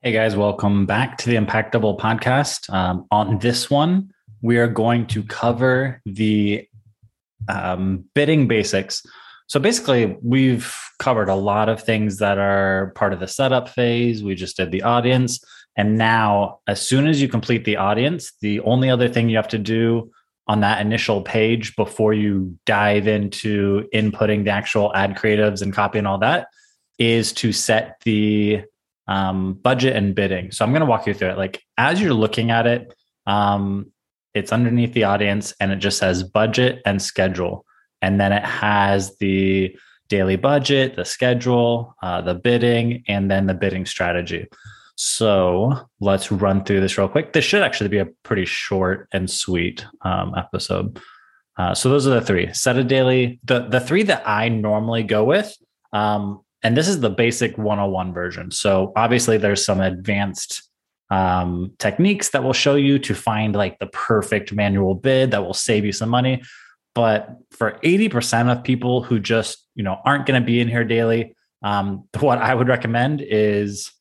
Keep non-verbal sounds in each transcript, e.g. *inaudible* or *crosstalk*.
Hey guys, welcome back to the Impactable podcast. Um, on this one, we are going to cover the um, bidding basics. So basically, we've covered a lot of things that are part of the setup phase. We just did the audience. And now, as soon as you complete the audience, the only other thing you have to do on that initial page before you dive into inputting the actual ad creatives and copy and all that is to set the um, budget and bidding. So I'm going to walk you through it. Like as you're looking at it, um, it's underneath the audience and it just says budget and schedule. And then it has the daily budget, the schedule, uh, the bidding, and then the bidding strategy. So let's run through this real quick. This should actually be a pretty short and sweet um, episode. Uh, so those are the three. Set a daily. The the three that I normally go with um, and this is the basic 101 version. So obviously there's some advanced um, techniques that will show you to find like the perfect manual bid that will save you some money. But for 80% of people who just, you know, aren't going to be in here daily, um, *laughs* what I would recommend is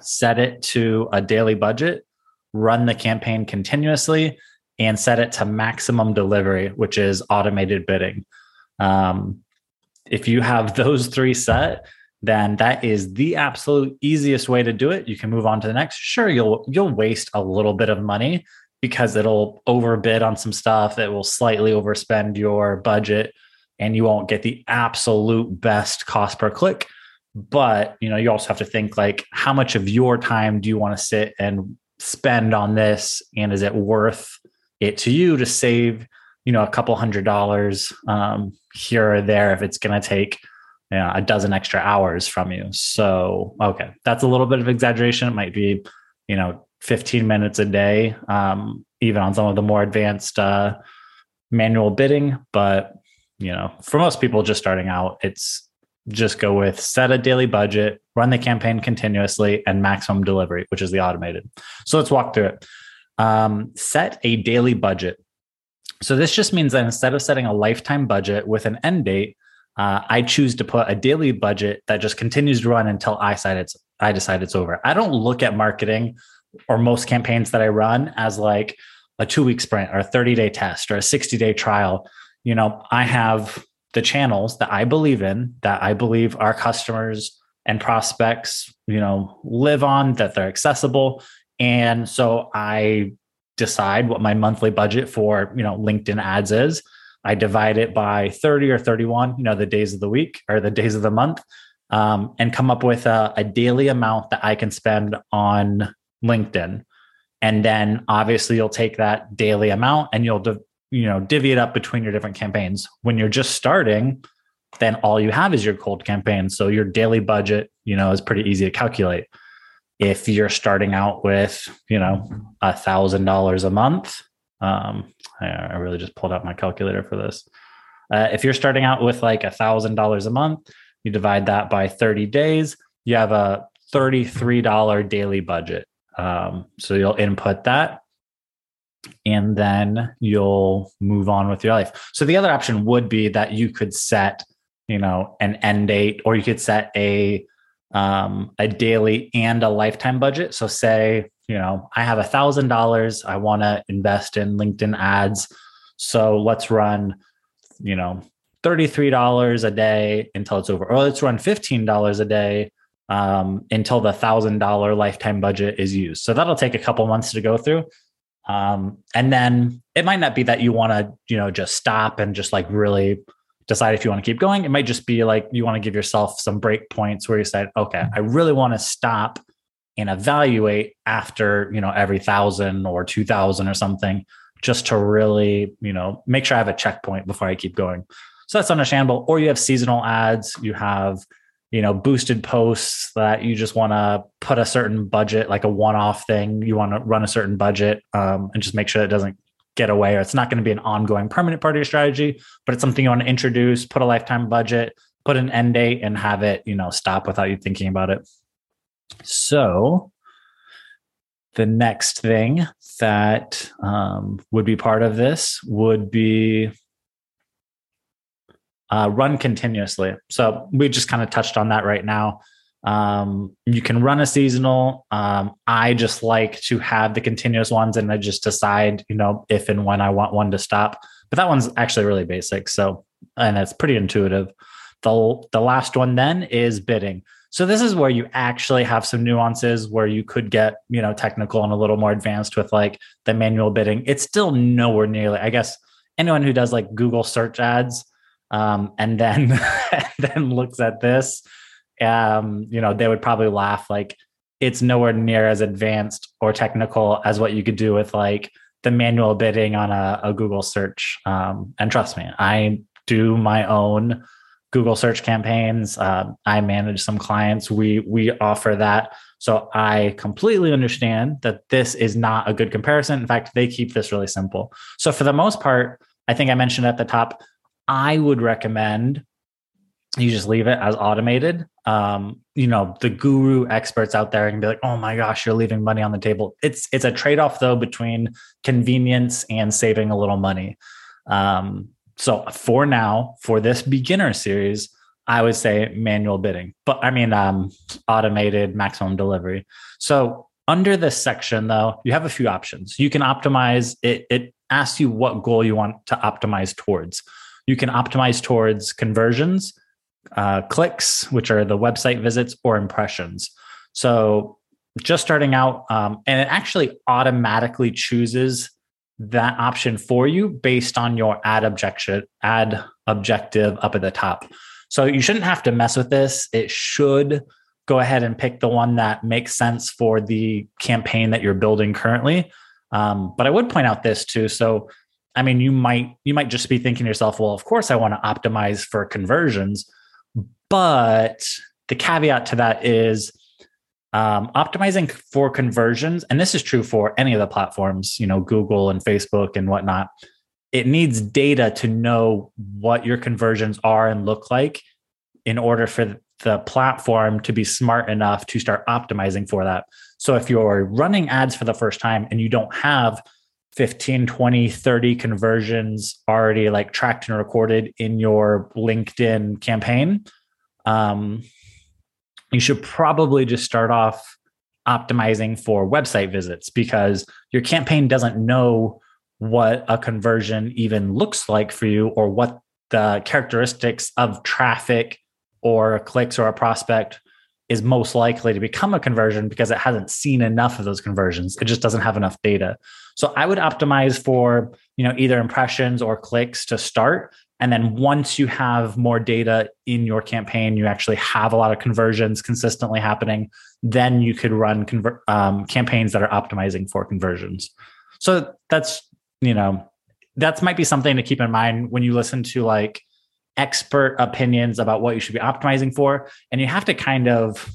set it to a daily budget, run the campaign continuously, and set it to maximum delivery, which is automated bidding. Um, if you have those three set, then that is the absolute easiest way to do it. You can move on to the next. Sure, you'll you'll waste a little bit of money because it'll overbid on some stuff. It will slightly overspend your budget and you won't get the absolute best cost per click. But you know, you also have to think like how much of your time do you want to sit and spend on this? And is it worth it to you to save you know a couple hundred dollars um, here or there if it's going to take you know, a dozen extra hours from you. So okay that's a little bit of exaggeration. It might be you know 15 minutes a day um, even on some of the more advanced uh, manual bidding but you know for most people just starting out it's just go with set a daily budget run the campaign continuously and maximum delivery which is the automated. So let's walk through it. Um, set a daily budget so this just means that instead of setting a lifetime budget with an end date, uh, I choose to put a daily budget that just continues to run until I decide it's I decide it's over. I don't look at marketing or most campaigns that I run as like a two week sprint or a 30 day test or a 60 day trial. You know, I have the channels that I believe in, that I believe our customers and prospects, you know, live on, that they're accessible. And so I decide what my monthly budget for you know linkedin ads is. I divide it by 30 or 31 you know the days of the week or the days of the month um, and come up with a, a daily amount that i can spend on linkedin. And then obviously you'll take that daily amount and you'll div- you know divvy it up between your different campaigns. When you're just starting then all you have is your cold campaign. So your daily budget you know is pretty easy to calculate if you're starting out with you know a thousand dollars a month um, I, really just pulled out my calculator for this. Uh, if you're starting out with like a thousand dollars a month you divide that by 30 days you have a $33 daily budget. Um, so you'll input that and then you'll move on with your life. So the other option would be that you could set you know an end date or you could set a um, a daily and a lifetime budget. So say, you know, I have a thousand dollars. I want to invest in LinkedIn ads. So let's run, you know, $33 a day until it's over. Or let's run $15 a day um, until the thousand dollar lifetime budget is used. So that'll take a couple months to go through. Um, and then it might not be that you want to, you know, just stop and just like really decide if you want to keep going. It might just be like you want to give yourself some break points where you said, okay, I really want to stop and evaluate after, you know, every thousand or 2000 or something, just to really, you know, make sure I have a checkpoint before I keep going. So that's understandable. Or you have seasonal ads, you have, you know, boosted posts that you just want to put a certain budget, like a one off thing. You want to run a certain budget um, and just make sure it doesn't get away or it's not going to be an ongoing permanent part of your strategy but it's something you want to introduce put a lifetime budget put an end date and have it you know stop without you thinking about it. So the next thing that um, would be part of this would be uh, run continuously. So we just kind of touched on that right now Um, you can run a seasonal. Um, I just like to have the continuous ones and I just decide, you know, if and when I want one to stop. But that one's actually really basic. So, and it's pretty intuitive. The, the last one then is bidding. So this is where you actually have some nuances where you could get, you know, technical and a little more advanced with like the manual bidding. It's still nowhere nearly, I guess anyone who does like Google search ads um, and then *laughs* and then looks at this, um, you know, they would probably laugh like it's nowhere near as advanced or technical as what you could do with like the manual bidding on a, a Google search. Um, and trust me, I do my own Google search campaigns. Uh, I manage some clients. We we offer that. So I completely understand that this is not a good comparison. In fact, they keep this really simple. So for the most part, I think I mentioned at the top, I would recommend you just leave it as automated. Um, you know, the guru experts out there can be like, "Oh my gosh, you're leaving money on the table." It's it's a trade off though between convenience and saving a little money. Um, so for now, for this beginner series, I would say manual bidding, but I mean um, automated maximum delivery. So under this section, though, you have a few options. You can optimize it. It asks you what goal you want to optimize towards. You can optimize towards conversions, uh, clicks, which are the website visits, or impressions. So just starting out, um, and it actually automatically chooses that option for you based on your ad objection ad objective up at the top. So you shouldn't have to mess with this. It should go ahead and pick the one that makes sense for the campaign that you're building currently. Um, but I would point out this too. So I mean, you might you might just be thinking to yourself, well, of course I want to optimize for conversions, but the caveat to that is um, optimizing for conversions, and this is true for any of the platforms, you know, Google and Facebook and whatnot. It needs data to know what your conversions are and look like in order for the platform to be smart enough to start optimizing for that. So if you're running ads for the first time and you don't have 15, 20, 30 conversions already like tracked and recorded in your LinkedIn campaign, um, you should probably just start off optimizing for website visits because your campaign doesn't know what a conversion even looks like for you or what the characteristics of traffic or clicks or a prospect is most likely to become a conversion because it hasn't seen enough of those conversions. It just doesn't have enough data. So i would optimize for you know either impressions or clicks to start and then once you have more data in your campaign, you actually have a lot of conversions consistently happening, then you could run conver- um, campaigns that are optimizing for conversions. So that's, you know, that might be something to keep in mind when you listen to like expert opinions about what you should be optimizing for. And you have to kind of,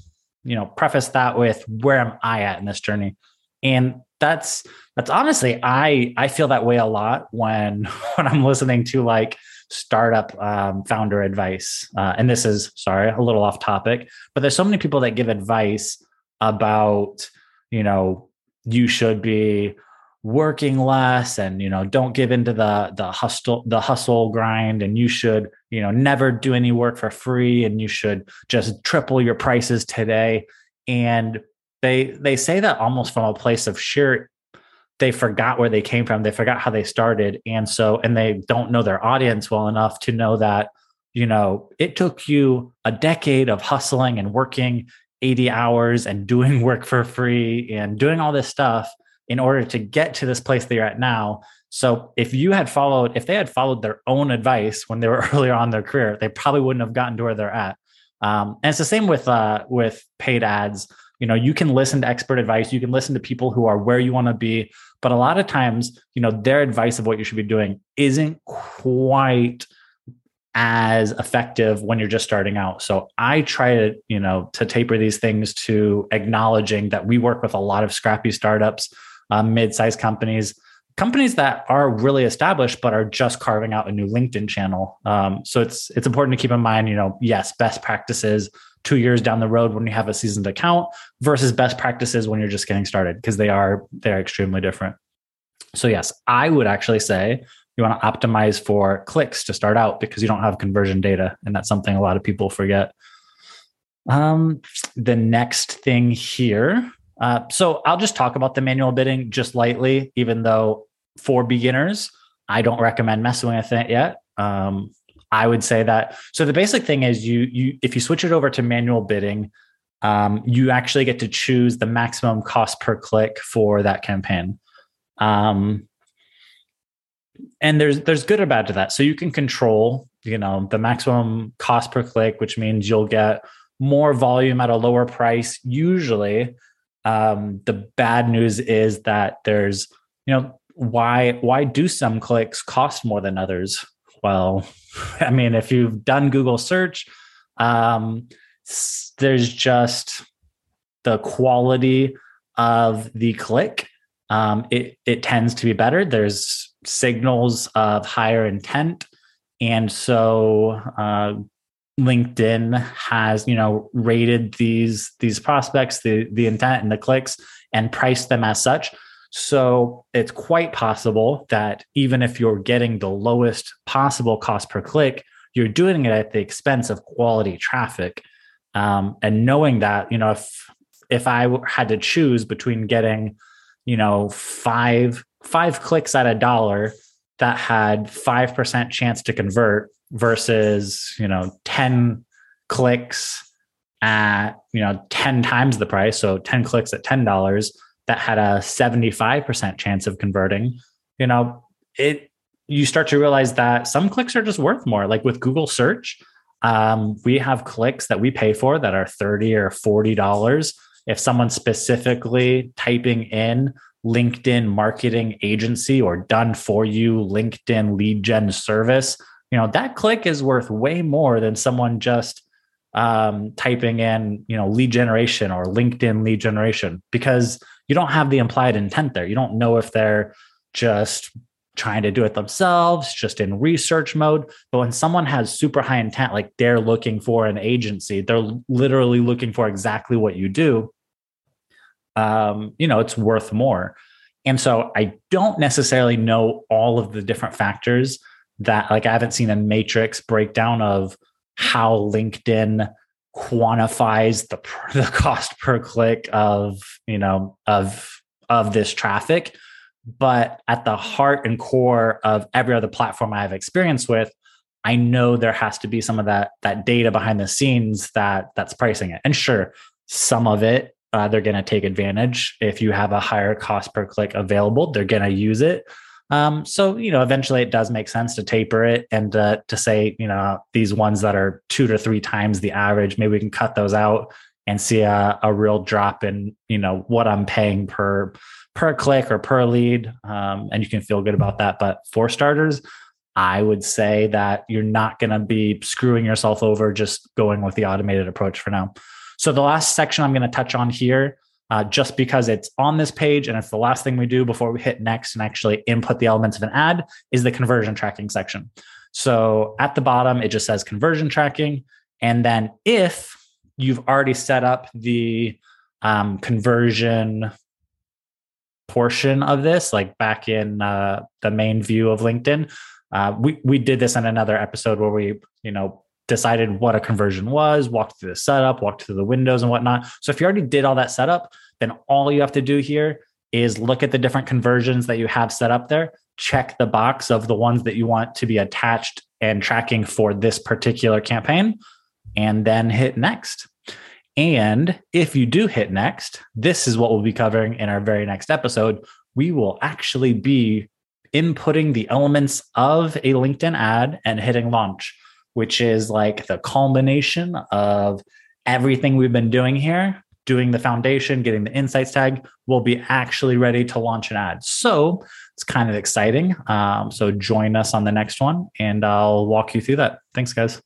you know, preface that with where am I at in this journey? And that's that's honestly, I I feel that way a lot when *laughs* when I'm listening to like startup um, founder advice. Uh, and this is, sorry, a little off topic, but there's so many people that give advice about, you know, you should be working less and you know don't give into the the hustle the hustle grind and you should you know never do any work for free and you should just triple your prices today and they they say that almost from a place of sheer they forgot where they came from they forgot how they started and so and they don't know their audience well enough to know that you know it took you a decade of hustling and working 80 hours and doing *laughs* work for free and doing all this stuff in order to get to this place that you're at now. So if you had followed if they had followed their own advice when they were *laughs* earlier on their career they probably wouldn't have gotten to where they're at. Um, and it's the same with uh, with paid ads you know you can listen to expert advice you can listen to people who are where you want to be but a lot of times you know their advice of what you should be doing isn't quite as effective when you're just starting out. So i try to you know to taper these things to acknowledging that we work with a lot of scrappy startups um, mid-sized companies companies that are really established but are just carving out a new linkedin channel. Um, so it's it's important to keep in mind you know yes best practices two years down the road when you have a seasoned account versus best practices when you're just getting started because they are they're extremely different so yes i would actually say you want to optimize for clicks to start out because you don't have conversion data and that's something a lot of people forget Um, the next thing here. Uh, so I'll just talk about the manual bidding just lightly, even though for beginners, I don't recommend messing with it yet. Um, I would say that. So the basic thing is you you if you switch it over to manual bidding, um, you actually get to choose the maximum cost per click for that campaign. Um, and there's there's good or bad to that. So you can control, you know, the maximum cost per click, which means you'll get more volume at a lower price. Usually, um, the bad news is that there's, you know, why why do some clicks cost more than others? Well, *laughs* I mean, if you've done Google search, um, there's just the quality of the click. Um, it it tends to be better. There's signals of higher intent, and so uh, LinkedIn has you know rated these these prospects, the the intent and the clicks, and priced them as such. So it's quite possible that even if you're getting the lowest possible cost per click, you're doing it at the expense of quality traffic. Um, and knowing that, you know, if if I had to choose between getting, you know, five five clicks at a dollar that had five percent chance to convert versus you know ten clicks at you know ten times the price, so ten clicks at ten dollars that had a 75% chance of converting, you know, it you start to realize that some clicks are just worth more. Like with Google search, um, we have clicks that we pay for that are 30 or $40. If someone's specifically typing in LinkedIn marketing agency or done for you LinkedIn lead gen service, you know, that click is worth way more than someone just um, typing in, you know, lead generation or LinkedIn lead generation because you don't have the implied intent there. You don't know if they're just trying to do it themselves, just in research mode. But when someone has super high intent, like they're looking for an agency, they're literally looking for exactly what you do. Um, you know, it's worth more. And so I don't necessarily know all of the different factors that, like, I haven't seen a matrix breakdown of how LinkedIn quantifies the *laughs* the cost per click of you know of of this traffic. But at the heart and core of every other platform i have experience with i know there has to be some of that that data behind the scenes that that's pricing it. And sure some of it uh, they're going to take advantage. If you have a higher cost per click available they're going to use it um, so you know, eventually it does make sense to taper it and uh, to say, you know, these ones that are two to three times the average, maybe we can cut those out and see a, a real drop in, you know, what I'm paying per per click or per lead, um, and you can feel good about that. But for starters, I would say that you're not going to be screwing yourself over just going with the automated approach for now. So the last section I'm going to touch on here uh, just because it's on this page and it's the last thing we do before we hit next and actually input the elements of an ad is the conversion tracking section. So at the bottom, it just says conversion tracking. And then if you've already set up the um, conversion portion of this, like back in uh, the main view of LinkedIn, uh, we we did this in another episode where we you know decided what a conversion was, walked through the setup, walked through the windows and whatnot. So if you already did all that setup, then all you have to do here is look at the different conversions that you have set up there, check the box of the ones that you want to be attached and tracking for this particular campaign, and then hit next. And if you do hit next, this is what we'll be covering in our very next episode. We will actually be inputting the elements of a LinkedIn ad and hitting launch which is like the culmination of everything we've been doing here, doing the foundation, getting the insights tag, we'll be actually ready to launch an ad. So it's kind of exciting. Um, so join us on the next one and I'll walk you through that. Thanks, guys.